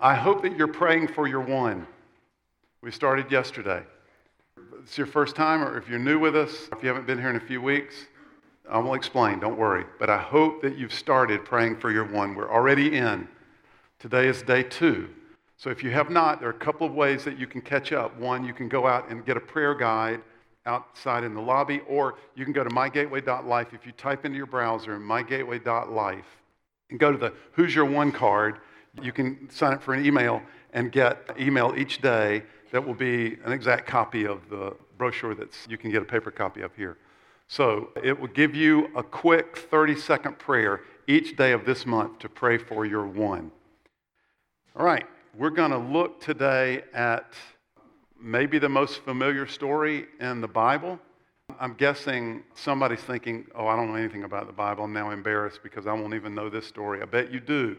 I hope that you're praying for your one. We started yesterday. It's your first time, or if you're new with us, if you haven't been here in a few weeks, I will explain, don't worry. But I hope that you've started praying for your one. We're already in. Today is day two. So if you have not, there are a couple of ways that you can catch up. One, you can go out and get a prayer guide outside in the lobby, or you can go to mygateway.life. If you type into your browser mygateway.life and go to the Who's Your One card, you can sign up for an email and get an email each day that will be an exact copy of the brochure that you can get a paper copy of here. So it will give you a quick 30 second prayer each day of this month to pray for your one. All right, we're going to look today at maybe the most familiar story in the Bible. I'm guessing somebody's thinking, oh, I don't know anything about the Bible. I'm now embarrassed because I won't even know this story. I bet you do.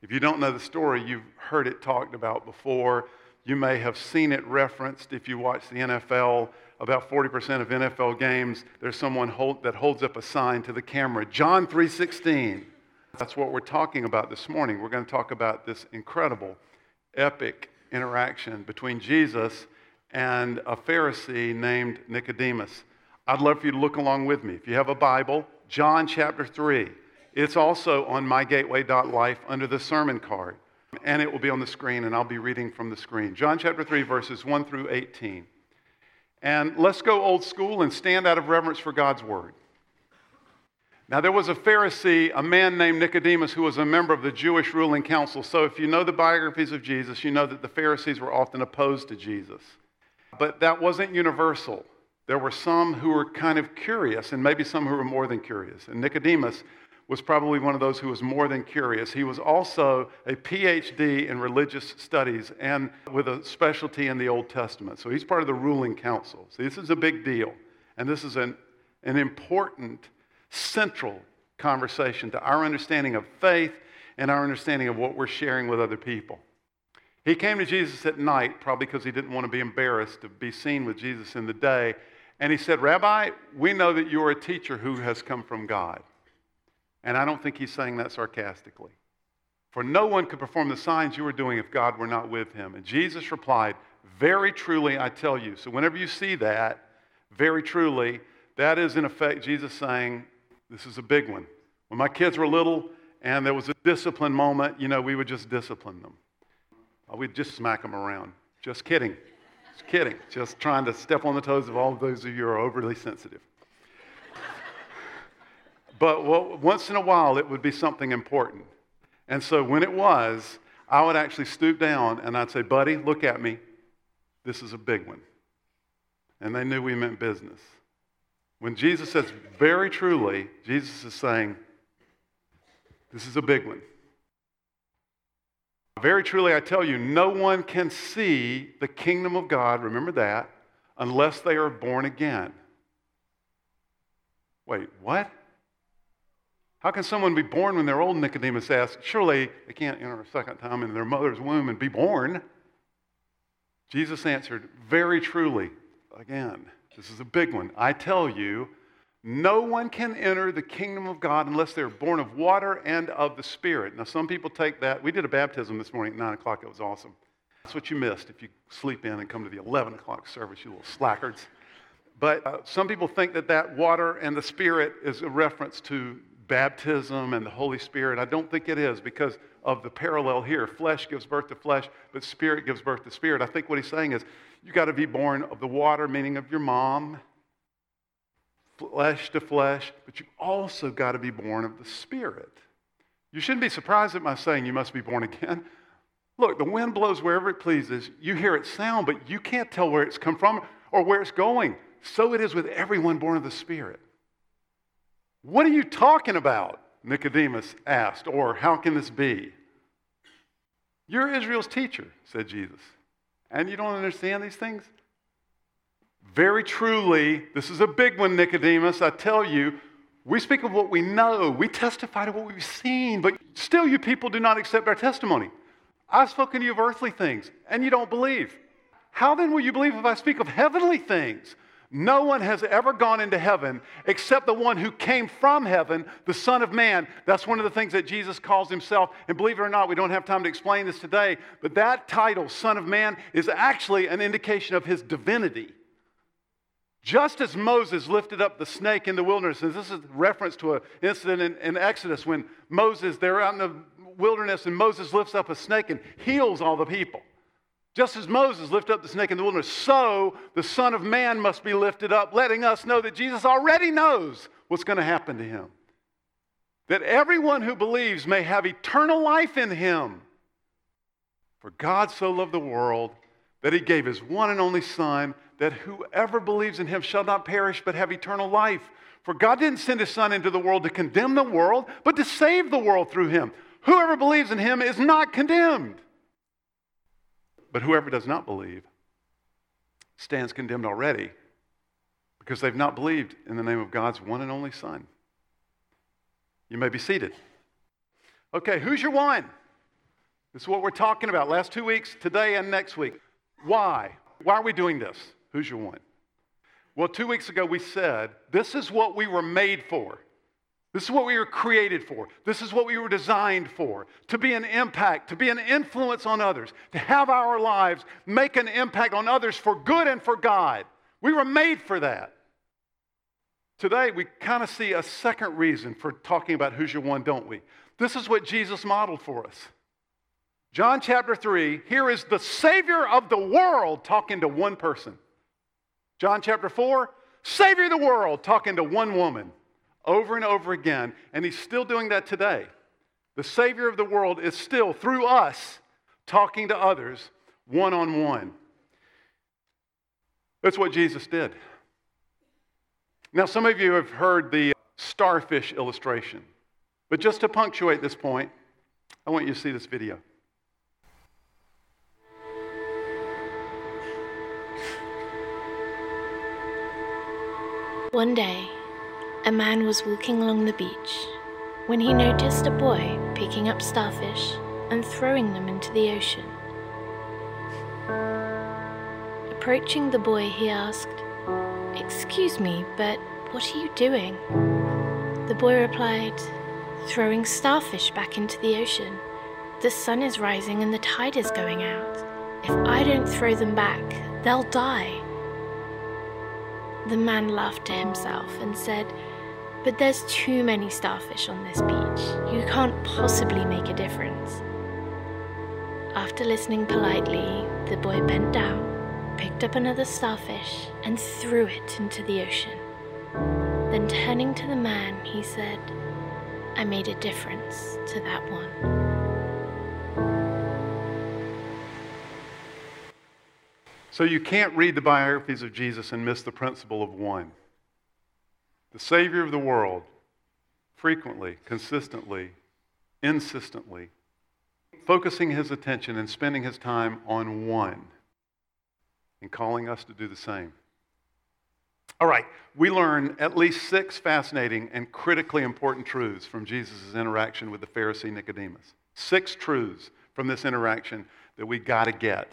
If you don't know the story, you've heard it talked about before. You may have seen it referenced if you watch the NFL. About 40% of NFL games, there's someone hold, that holds up a sign to the camera. John 3:16. That's what we're talking about this morning. We're going to talk about this incredible, epic interaction between Jesus and a Pharisee named Nicodemus. I'd love for you to look along with me. If you have a Bible, John chapter 3. It's also on mygateway.life under the sermon card. And it will be on the screen, and I'll be reading from the screen. John chapter 3, verses 1 through 18. And let's go old school and stand out of reverence for God's word. Now, there was a Pharisee, a man named Nicodemus, who was a member of the Jewish ruling council. So, if you know the biographies of Jesus, you know that the Pharisees were often opposed to Jesus. But that wasn't universal. There were some who were kind of curious, and maybe some who were more than curious. And Nicodemus was probably one of those who was more than curious. He was also a PhD in religious studies and with a specialty in the Old Testament. So he's part of the ruling council. So this is a big deal. And this is an, an important central conversation to our understanding of faith and our understanding of what we're sharing with other people. He came to Jesus at night, probably because he didn't want to be embarrassed to be seen with Jesus in the day. And he said, Rabbi, we know that you are a teacher who has come from God. And I don't think he's saying that sarcastically. For no one could perform the signs you were doing if God were not with him. And Jesus replied, Very truly, I tell you. So whenever you see that, very truly, that is in effect Jesus saying, this is a big one. When my kids were little and there was a discipline moment, you know, we would just discipline them. Uh, we'd just smack them around. Just kidding. Just kidding. Just trying to step on the toes of all of those of you who are overly sensitive. But once in a while, it would be something important. And so when it was, I would actually stoop down and I'd say, Buddy, look at me. This is a big one. And they knew we meant business. When Jesus says, very truly, Jesus is saying, this is a big one. Very truly, I tell you, no one can see the kingdom of God, remember that, unless they are born again. Wait, what? How can someone be born when they're old? Nicodemus asked. Surely they can't enter a second time in their mother's womb and be born. Jesus answered, Very truly, again, this is a big one. I tell you, no one can enter the kingdom of God unless they're born of water and of the Spirit. Now, some people take that. We did a baptism this morning at 9 o'clock. It was awesome. That's what you missed if you sleep in and come to the 11 o'clock service, you little slackers. But uh, some people think that that water and the Spirit is a reference to baptism and the Holy Spirit. I don't think it is because of the parallel here. Flesh gives birth to flesh, but spirit gives birth to spirit. I think what he's saying is you got to be born of the water, meaning of your mom, flesh to flesh, but you also got to be born of the spirit. You shouldn't be surprised at my saying you must be born again. Look, the wind blows wherever it pleases. You hear it sound, but you can't tell where it's come from or where it's going. So it is with everyone born of the Spirit. What are you talking about? Nicodemus asked, or how can this be? You're Israel's teacher, said Jesus, and you don't understand these things? Very truly, this is a big one, Nicodemus. I tell you, we speak of what we know, we testify to what we've seen, but still, you people do not accept our testimony. I've spoken to you of earthly things, and you don't believe. How then will you believe if I speak of heavenly things? No one has ever gone into heaven except the one who came from heaven, the Son of Man. That's one of the things that Jesus calls himself. And believe it or not, we don't have time to explain this today, but that title, Son of Man, is actually an indication of his divinity. Just as Moses lifted up the snake in the wilderness, and this is a reference to an incident in, in Exodus when Moses, they're out in the wilderness, and Moses lifts up a snake and heals all the people. Just as Moses lifted up the snake in the wilderness, so the Son of Man must be lifted up, letting us know that Jesus already knows what's going to happen to him. That everyone who believes may have eternal life in him. For God so loved the world that he gave his one and only Son, that whoever believes in him shall not perish but have eternal life. For God didn't send his Son into the world to condemn the world, but to save the world through him. Whoever believes in him is not condemned. But whoever does not believe stands condemned already because they've not believed in the name of God's one and only Son. You may be seated. Okay, who's your one? This is what we're talking about last two weeks, today and next week. Why? Why are we doing this? Who's your one? Well, two weeks ago we said this is what we were made for. This is what we were created for. This is what we were designed for to be an impact, to be an influence on others, to have our lives make an impact on others for good and for God. We were made for that. Today, we kind of see a second reason for talking about who's your one, don't we? This is what Jesus modeled for us. John chapter 3, here is the Savior of the world talking to one person. John chapter 4, Savior of the world talking to one woman over and over again, and he's still doing that today. The Savior of the world is still, through us, talking to others one on one. That's what Jesus did. Now, some of you have heard the starfish illustration, but just to punctuate this point, I want you to see this video. One day, a man was walking along the beach when he noticed a boy picking up starfish and throwing them into the ocean. Approaching the boy, he asked, Excuse me, but what are you doing? The boy replied, Throwing starfish back into the ocean. The sun is rising and the tide is going out. If I don't throw them back, they'll die. The man laughed to himself and said, but there's too many starfish on this beach. You can't possibly make a difference. After listening politely, the boy bent down, picked up another starfish, and threw it into the ocean. Then turning to the man, he said, I made a difference to that one. So you can't read the biographies of Jesus and miss the principle of one the Savior of the world, frequently, consistently, insistently, focusing his attention and spending his time on one and calling us to do the same. All right, we learn at least six fascinating and critically important truths from Jesus' interaction with the Pharisee Nicodemus. Six truths from this interaction that we got to get.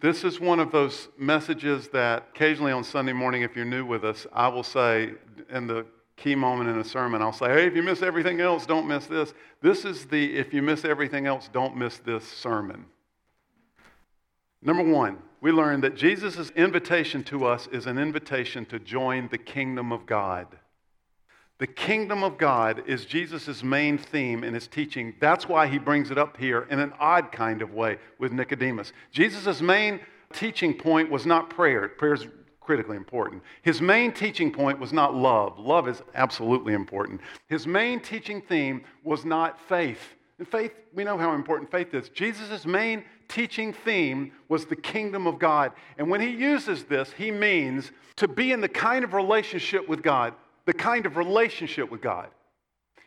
This is one of those messages that occasionally on Sunday morning, if you're new with us, I will say in the key moment in a sermon, I'll say, hey, if you miss everything else, don't miss this. This is the if you miss everything else, don't miss this sermon. Number one, we learn that Jesus' invitation to us is an invitation to join the kingdom of God. The kingdom of God is Jesus' main theme in his teaching. That's why he brings it up here in an odd kind of way with Nicodemus. Jesus' main teaching point was not prayer. Prayer is critically important. His main teaching point was not love. Love is absolutely important. His main teaching theme was not faith. And faith, we know how important faith is. Jesus' main teaching theme was the kingdom of God. And when he uses this, he means to be in the kind of relationship with God the kind of relationship with God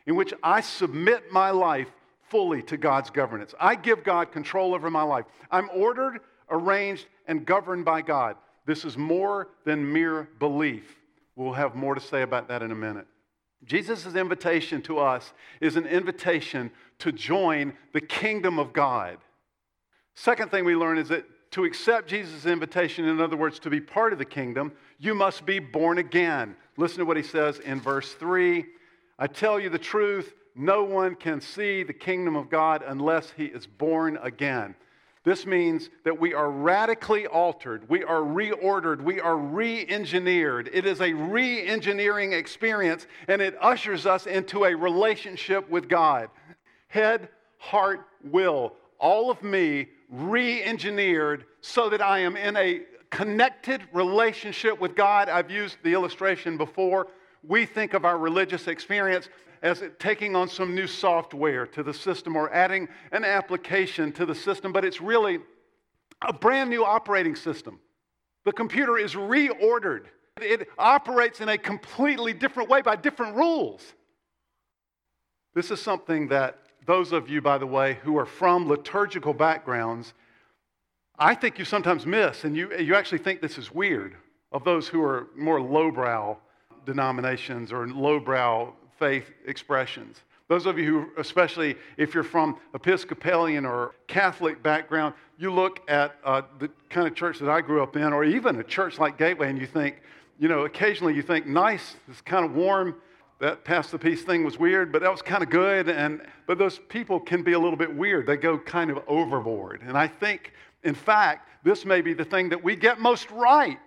in which I submit my life fully to God's governance. I give God control over my life. I'm ordered, arranged, and governed by God. This is more than mere belief. We'll have more to say about that in a minute. Jesus' invitation to us is an invitation to join the kingdom of God. Second thing we learn is that to accept Jesus' invitation, in other words, to be part of the kingdom, you must be born again. Listen to what he says in verse 3 I tell you the truth, no one can see the kingdom of God unless he is born again. This means that we are radically altered, we are reordered, we are re engineered. It is a re engineering experience, and it ushers us into a relationship with God. Head, heart, will, all of me re engineered so that I am in a connected relationship with God. I've used the illustration before. We think of our religious experience as taking on some new software to the system or adding an application to the system, but it's really a brand new operating system. The computer is reordered, it operates in a completely different way by different rules. This is something that those of you, by the way, who are from liturgical backgrounds, I think you sometimes miss, and you, you actually think this is weird of those who are more lowbrow denominations or lowbrow faith expressions. Those of you who, especially if you're from Episcopalian or Catholic background, you look at uh, the kind of church that I grew up in, or even a church like Gateway, and you think, you know, occasionally you think, nice, it's kind of warm. That pass the peace thing was weird, but that was kind of good. And but those people can be a little bit weird. They go kind of overboard. And I think, in fact, this may be the thing that we get most right.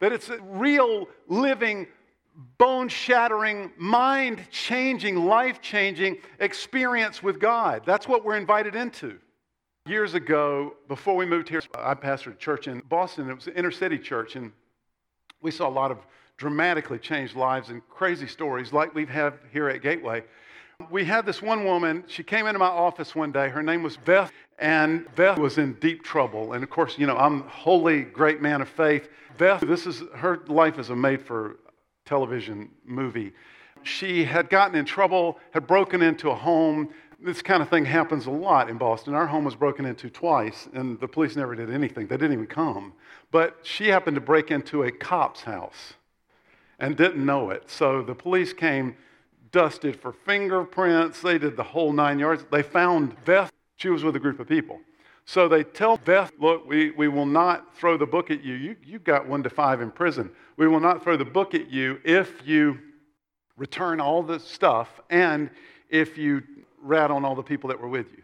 That it's a real living bone shattering, mind changing, life changing experience with God. That's what we're invited into. Years ago, before we moved here, I pastored a church in Boston. It was an inner city church, and we saw a lot of dramatically changed lives and crazy stories like we have here at Gateway. We had this one woman, she came into my office one day. Her name was Beth, and Beth was in deep trouble. And of course, you know, I'm holy, great man of faith. Beth, this is her life is a made for television movie. She had gotten in trouble, had broken into a home. This kind of thing happens a lot in Boston. Our home was broken into twice, and the police never did anything. They didn't even come. But she happened to break into a cop's house and didn't know it. So the police came, dusted for fingerprints. They did the whole nine yards. They found Beth. She was with a group of people. So they tell Beth, look, we, we will not throw the book at you. you. You've got one to five in prison. We will not throw the book at you if you return all the stuff and if you rat on all the people that were with you.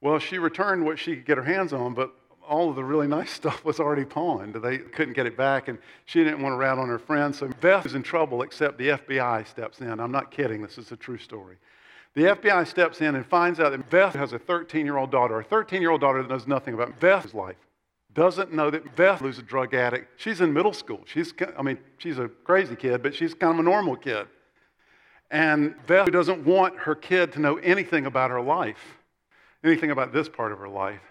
Well, she returned what she could get her hands on, but all of the really nice stuff was already pawned. They couldn't get it back, and she didn't want to rat on her friends. So Beth is in trouble, except the FBI steps in. I'm not kidding, this is a true story. The FBI steps in and finds out that Beth has a 13 year old daughter, a 13 year old daughter that knows nothing about Beth's life. Doesn't know that Beth is a drug addict. She's in middle school. She's, I mean, she's a crazy kid, but she's kind of a normal kid. And Beth doesn't want her kid to know anything about her life, anything about this part of her life.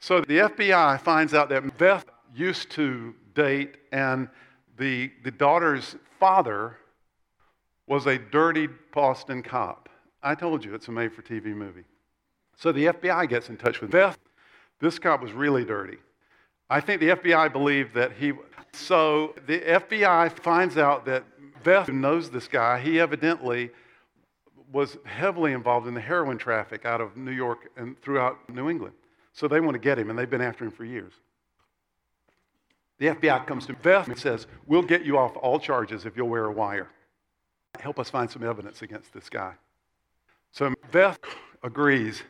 So the FBI finds out that Beth used to date, and the, the daughter's father was a dirty Boston cop. I told you it's a made for TV movie. So the FBI gets in touch with Beth. This cop was really dirty. I think the FBI believed that he. So the FBI finds out that Beth knows this guy. He evidently was heavily involved in the heroin traffic out of New York and throughout New England. So they want to get him, and they've been after him for years. The FBI comes to Beth and says, We'll get you off all charges if you'll wear a wire. Help us find some evidence against this guy. So Beth agrees.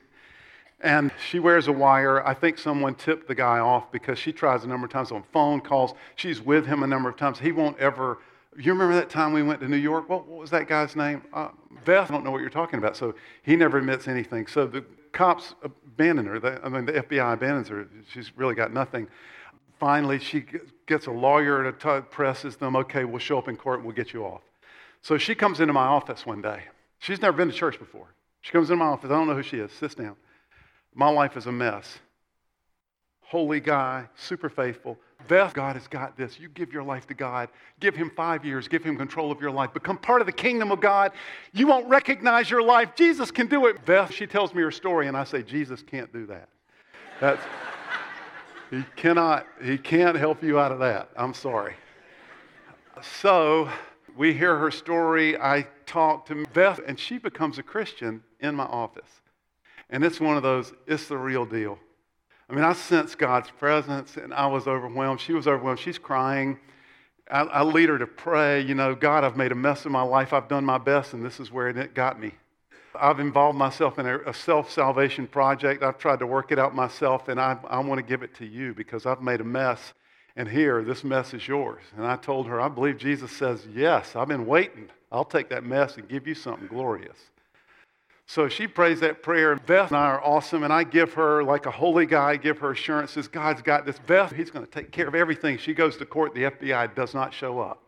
And she wears a wire. I think someone tipped the guy off because she tries a number of times on phone calls. She's with him a number of times. He won't ever. You remember that time we went to New York? What, what was that guy's name? Uh, Beth, I don't know what you're talking about. So he never admits anything. So the cops abandon her. I mean, the FBI abandons her. She's really got nothing. Finally, she gets a lawyer to presses them. Okay, we'll show up in court and we'll get you off. So she comes into my office one day. She's never been to church before. She comes into my office. I don't know who she is. Sits down. My life is a mess. Holy guy, super faithful. Beth, God has got this. You give your life to God. Give him five years. Give him control of your life. Become part of the kingdom of God. You won't recognize your life. Jesus can do it. Beth, she tells me her story, and I say, Jesus can't do that. That's, he cannot, he can't help you out of that. I'm sorry. So we hear her story. I talk to Beth, and she becomes a Christian in my office. And it's one of those, it's the real deal. I mean, I sensed God's presence and I was overwhelmed. She was overwhelmed. She's crying. I, I lead her to pray, you know, God, I've made a mess of my life. I've done my best, and this is where it got me. I've involved myself in a, a self salvation project. I've tried to work it out myself, and I, I want to give it to you because I've made a mess. And here, this mess is yours. And I told her, I believe Jesus says, Yes, I've been waiting. I'll take that mess and give you something glorious. So she prays that prayer. Beth and I are awesome, and I give her, like a holy guy, give her assurances God's got this. Beth, He's going to take care of everything. She goes to court, the FBI does not show up.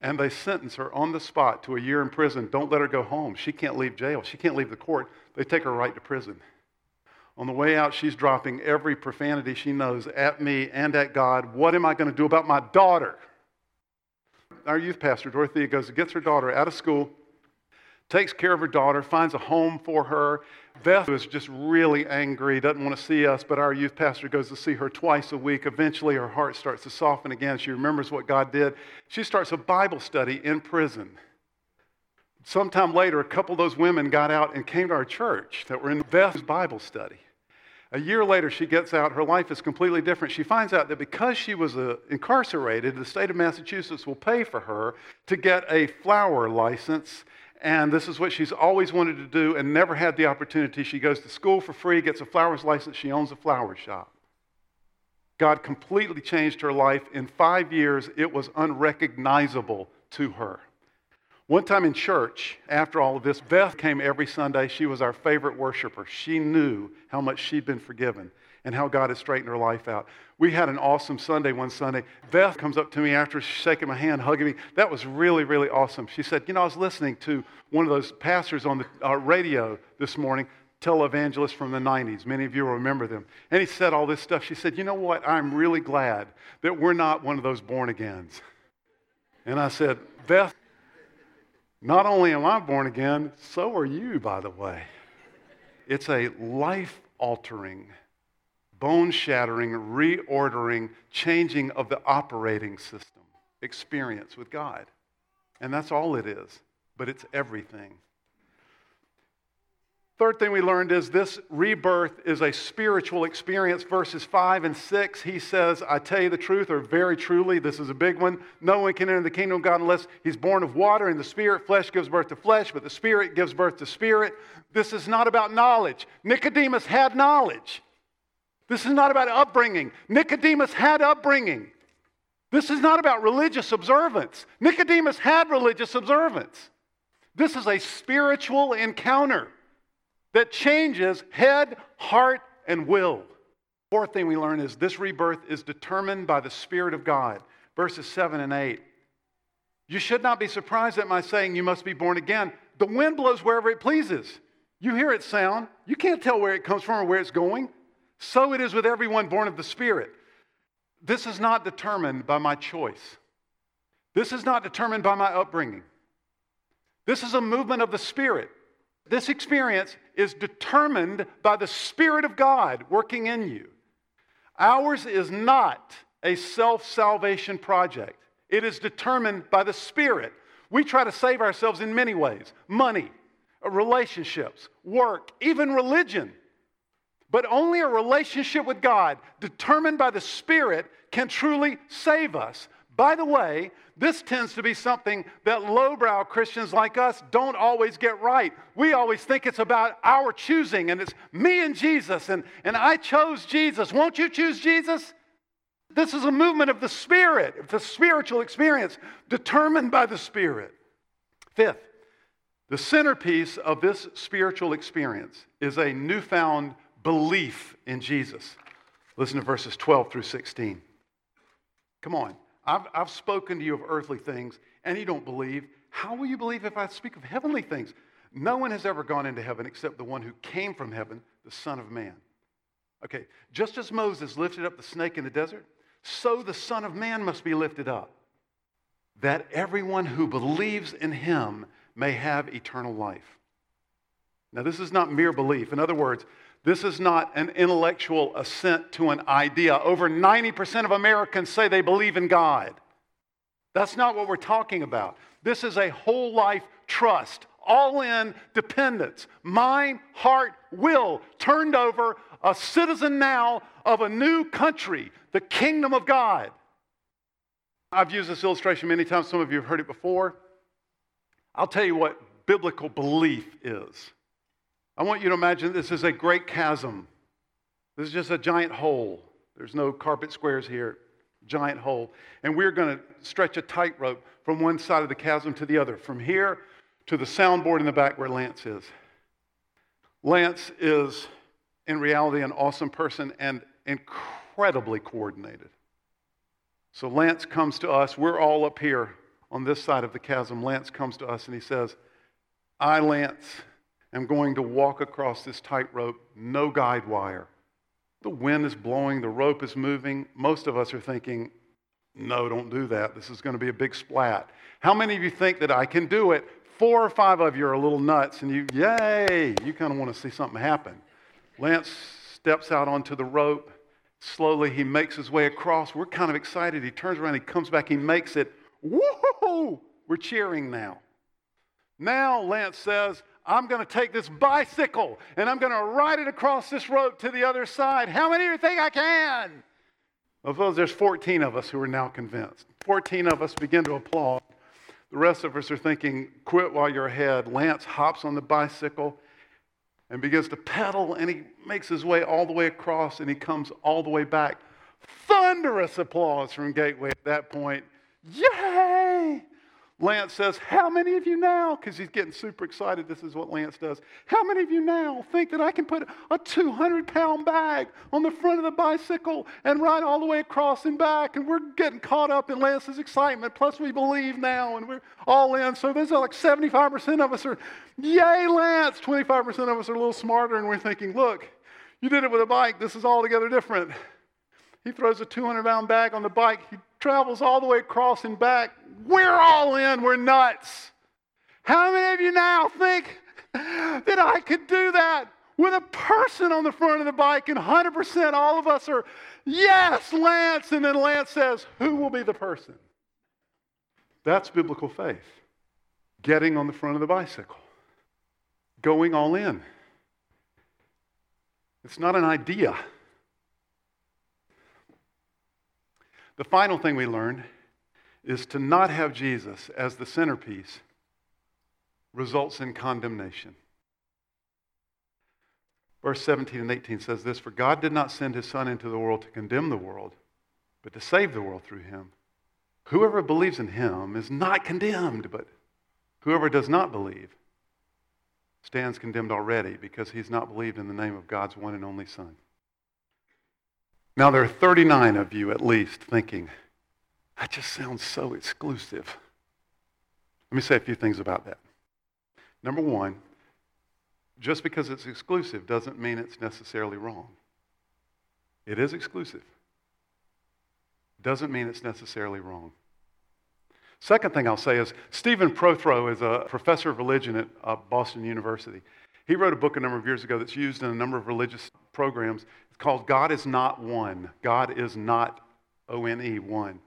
And they sentence her on the spot to a year in prison. Don't let her go home. She can't leave jail. She can't leave the court. They take her right to prison. On the way out, she's dropping every profanity she knows at me and at God. What am I going to do about my daughter? Our youth pastor, Dorothea, goes and gets her daughter out of school takes care of her daughter, finds a home for her. Beth is just really angry, doesn't want to see us, but our youth pastor goes to see her twice a week. Eventually, her heart starts to soften again. She remembers what God did. She starts a Bible study in prison. Sometime later, a couple of those women got out and came to our church that were in Beth's Bible study. A year later, she gets out. Her life is completely different. She finds out that because she was uh, incarcerated, the state of Massachusetts will pay for her to get a flower license and this is what she's always wanted to do and never had the opportunity. She goes to school for free, gets a flowers license, she owns a flower shop. God completely changed her life. In five years, it was unrecognizable to her. One time in church, after all of this, Beth came every Sunday. She was our favorite worshiper. She knew how much she'd been forgiven and how God had straightened her life out. We had an awesome Sunday one Sunday. Beth comes up to me after shaking my hand, hugging me. That was really, really awesome. She said, You know, I was listening to one of those pastors on the uh, radio this morning, televangelist from the 90s. Many of you will remember them. And he said all this stuff. She said, You know what? I'm really glad that we're not one of those born agains. And I said, Beth, not only am I born again, so are you, by the way. It's a life altering bone shattering, reordering, changing of the operating system experience with God. And that's all it is, but it's everything. Third thing we learned is this rebirth is a spiritual experience. Verses 5 and 6, he says, I tell you the truth, or very truly, this is a big one. No one can enter the kingdom of God unless he's born of water and the Spirit. Flesh gives birth to flesh, but the Spirit gives birth to spirit. This is not about knowledge. Nicodemus had knowledge. This is not about upbringing. Nicodemus had upbringing. This is not about religious observance. Nicodemus had religious observance. This is a spiritual encounter that changes head, heart, and will. Fourth thing we learn is this rebirth is determined by the Spirit of God. Verses 7 and 8. You should not be surprised at my saying you must be born again. The wind blows wherever it pleases. You hear its sound. You can't tell where it comes from or where it's going. So it is with everyone born of the Spirit. This is not determined by my choice. This is not determined by my upbringing. This is a movement of the Spirit. This experience is determined by the Spirit of God working in you. Ours is not a self salvation project, it is determined by the Spirit. We try to save ourselves in many ways money, relationships, work, even religion. But only a relationship with God, determined by the Spirit, can truly save us. By the way, this tends to be something that lowbrow Christians like us don't always get right. We always think it's about our choosing and it's me and Jesus and, and I chose Jesus. Won't you choose Jesus? This is a movement of the Spirit, it's a spiritual experience determined by the Spirit. Fifth, the centerpiece of this spiritual experience is a newfound belief in Jesus. Listen to verses 12 through 16. Come on. I've, I've spoken to you of earthly things, and you don't believe. How will you believe if I speak of heavenly things? No one has ever gone into heaven except the one who came from heaven, the Son of Man. Okay, just as Moses lifted up the snake in the desert, so the Son of Man must be lifted up, that everyone who believes in him may have eternal life. Now, this is not mere belief. In other words, this is not an intellectual assent to an idea. Over 90% of Americans say they believe in God. That's not what we're talking about. This is a whole life trust, all in dependence. Mind, heart, will, turned over, a citizen now of a new country, the kingdom of God. I've used this illustration many times. Some of you have heard it before. I'll tell you what biblical belief is. I want you to imagine this is a great chasm. This is just a giant hole. There's no carpet squares here, giant hole. And we're going to stretch a tightrope from one side of the chasm to the other, from here to the soundboard in the back where Lance is. Lance is, in reality, an awesome person and incredibly coordinated. So Lance comes to us. We're all up here on this side of the chasm. Lance comes to us and he says, I, Lance, am going to walk across this tightrope, no guide wire. The wind is blowing, the rope is moving. Most of us are thinking, no, don't do that. This is going to be a big splat. How many of you think that I can do it? Four or five of you are a little nuts, and you, yay, you kind of want to see something happen. Lance steps out onto the rope. Slowly, he makes his way across. We're kind of excited. He turns around, he comes back, he makes it. Woohoo! We're cheering now. Now, Lance says, I'm going to take this bicycle and I'm going to ride it across this road to the other side. How many of you think I can? Well, folks, there's 14 of us who are now convinced. 14 of us begin to applaud. The rest of us are thinking, quit while you're ahead. Lance hops on the bicycle and begins to pedal, and he makes his way all the way across and he comes all the way back. Thunderous applause from Gateway at that point. Yay! Lance says, How many of you now, because he's getting super excited, this is what Lance does. How many of you now think that I can put a 200 pound bag on the front of the bicycle and ride all the way across and back? And we're getting caught up in Lance's excitement. Plus, we believe now and we're all in. So there's uh, like 75% of us are, Yay, Lance! 25% of us are a little smarter and we're thinking, Look, you did it with a bike. This is altogether different. He throws a 200 pound bag on the bike. He travels all the way across and back. We're all in. We're nuts. How many of you now think that I could do that with a person on the front of the bike and 100% all of us are, yes, Lance. And then Lance says, who will be the person? That's biblical faith. Getting on the front of the bicycle, going all in. It's not an idea. The final thing we learned is to not have Jesus as the centerpiece results in condemnation. Verse 17 and 18 says this For God did not send his Son into the world to condemn the world, but to save the world through him. Whoever believes in him is not condemned, but whoever does not believe stands condemned already because he's not believed in the name of God's one and only Son. Now, there are 39 of you at least thinking, that just sounds so exclusive. Let me say a few things about that. Number one, just because it's exclusive doesn't mean it's necessarily wrong. It is exclusive. Doesn't mean it's necessarily wrong. Second thing I'll say is Stephen Prothero is a professor of religion at uh, Boston University. He wrote a book a number of years ago that's used in a number of religious programs. It's called God is Not One. God is Not O N E, one.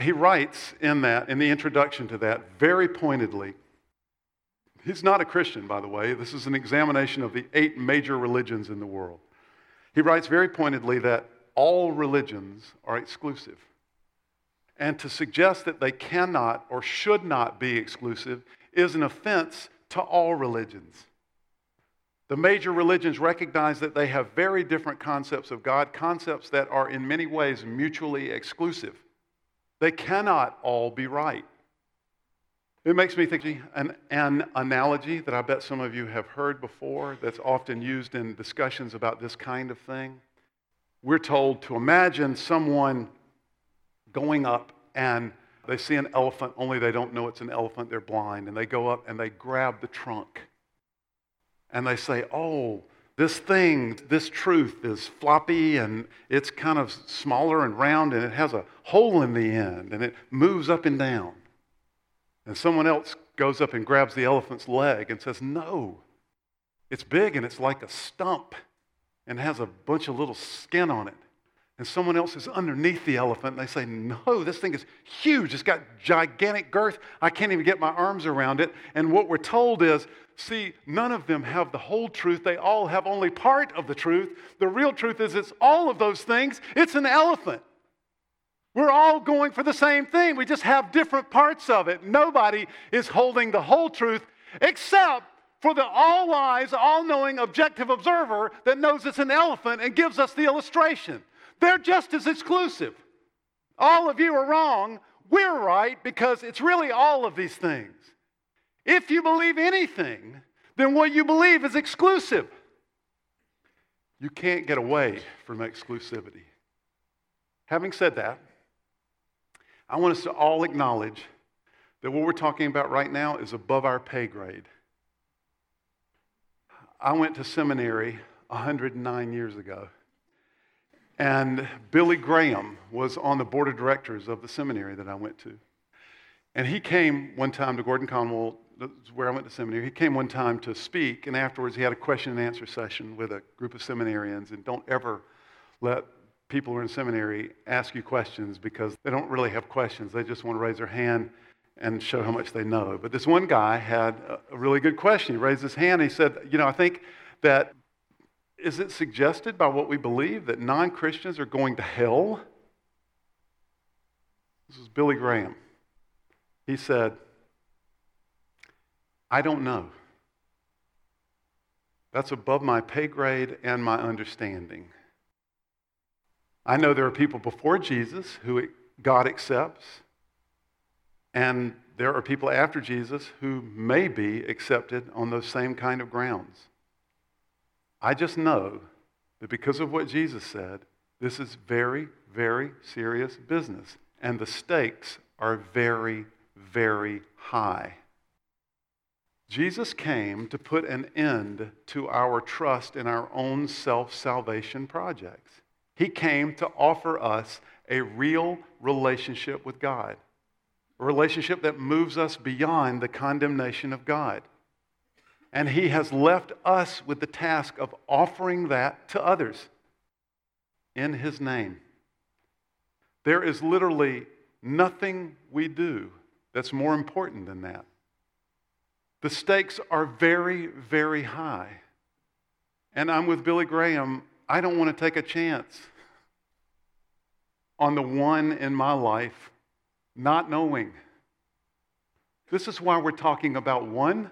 He writes in that, in the introduction to that, very pointedly. He's not a Christian, by the way. This is an examination of the eight major religions in the world. He writes very pointedly that all religions are exclusive. And to suggest that they cannot or should not be exclusive is an offense to all religions. The major religions recognize that they have very different concepts of God, concepts that are in many ways mutually exclusive. They cannot all be right. It makes me think an, an analogy that I bet some of you have heard before that's often used in discussions about this kind of thing. We're told to imagine someone going up and they see an elephant, only they don't know it's an elephant, they're blind, and they go up and they grab the trunk and they say, oh, this thing, this truth is floppy and it's kind of smaller and round and it has a hole in the end and it moves up and down. And someone else goes up and grabs the elephant's leg and says, no, it's big and it's like a stump and has a bunch of little skin on it. And someone else is underneath the elephant and they say, No, this thing is huge. It's got gigantic girth. I can't even get my arms around it. And what we're told is, See, none of them have the whole truth. They all have only part of the truth. The real truth is, it's all of those things. It's an elephant. We're all going for the same thing. We just have different parts of it. Nobody is holding the whole truth except for the all wise, all knowing, objective observer that knows it's an elephant and gives us the illustration. They're just as exclusive. All of you are wrong. We're right because it's really all of these things. If you believe anything, then what you believe is exclusive. You can't get away from exclusivity. Having said that, I want us to all acknowledge that what we're talking about right now is above our pay grade. I went to seminary 109 years ago. And Billy Graham was on the board of directors of the seminary that I went to. And he came one time to Gordon Conwell, where I went to seminary. He came one time to speak, and afterwards he had a question and answer session with a group of seminarians. And don't ever let people who are in seminary ask you questions because they don't really have questions. They just want to raise their hand and show how much they know. But this one guy had a really good question. He raised his hand and he said, You know, I think that is it suggested by what we believe that non Christians are going to hell? This is Billy Graham. He said, I don't know. That's above my pay grade and my understanding. I know there are people before Jesus who God accepts, and there are people after Jesus who may be accepted on those same kind of grounds. I just know that because of what Jesus said, this is very, very serious business. And the stakes are very, very high. Jesus came to put an end to our trust in our own self salvation projects. He came to offer us a real relationship with God, a relationship that moves us beyond the condemnation of God. And He has left us with the task of offering that to others in His name. There is literally nothing we do that's more important than that. The stakes are very, very high. And I'm with Billy Graham. I don't want to take a chance on the one in my life not knowing. This is why we're talking about one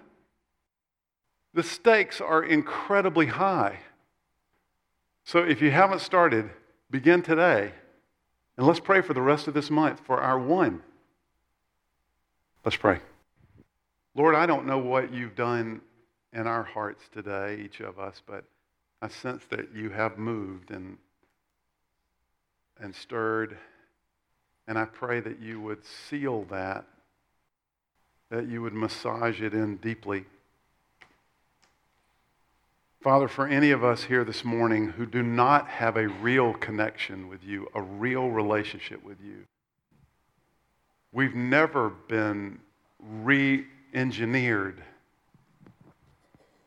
the stakes are incredibly high. So if you haven't started, begin today. And let's pray for the rest of this month for our one. Let's pray. Lord, I don't know what you've done in our hearts today, each of us, but I sense that you have moved and, and stirred. And I pray that you would seal that, that you would massage it in deeply Father, for any of us here this morning who do not have a real connection with you, a real relationship with you, we've never been re engineered.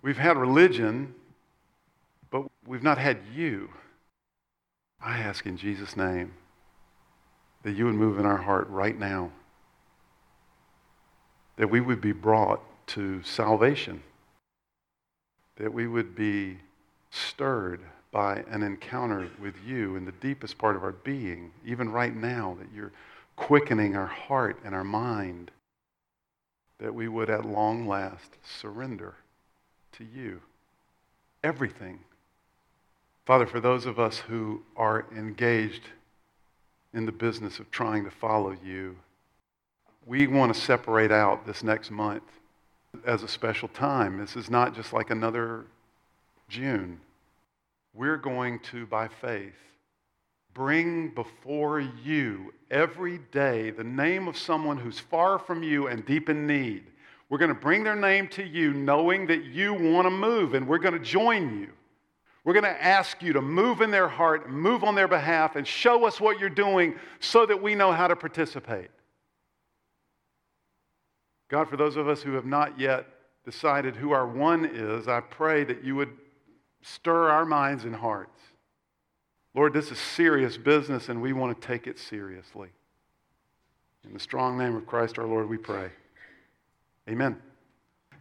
We've had religion, but we've not had you. I ask in Jesus' name that you would move in our heart right now, that we would be brought to salvation that we would be stirred by an encounter with you in the deepest part of our being, even right now, that you're quickening our heart and our mind, that we would at long last surrender to you. Everything. Father, for those of us who are engaged in the business of trying to follow you, we want to separate out this next month as a special time. This is not just like another June. We're going to, by faith, bring before you every day the name of someone who's far from you and deep in need. We're going to bring their name to you knowing that you want to move, and we're going to join you. We're going to ask you to move in their heart, move on their behalf, and show us what you're doing so that we know how to participate. God, for those of us who have not yet decided who our one is, I pray that you would stir our minds and hearts. Lord, this is serious business and we want to take it seriously. In the strong name of Christ our Lord, we pray. Amen.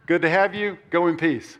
Good to have you. Go in peace.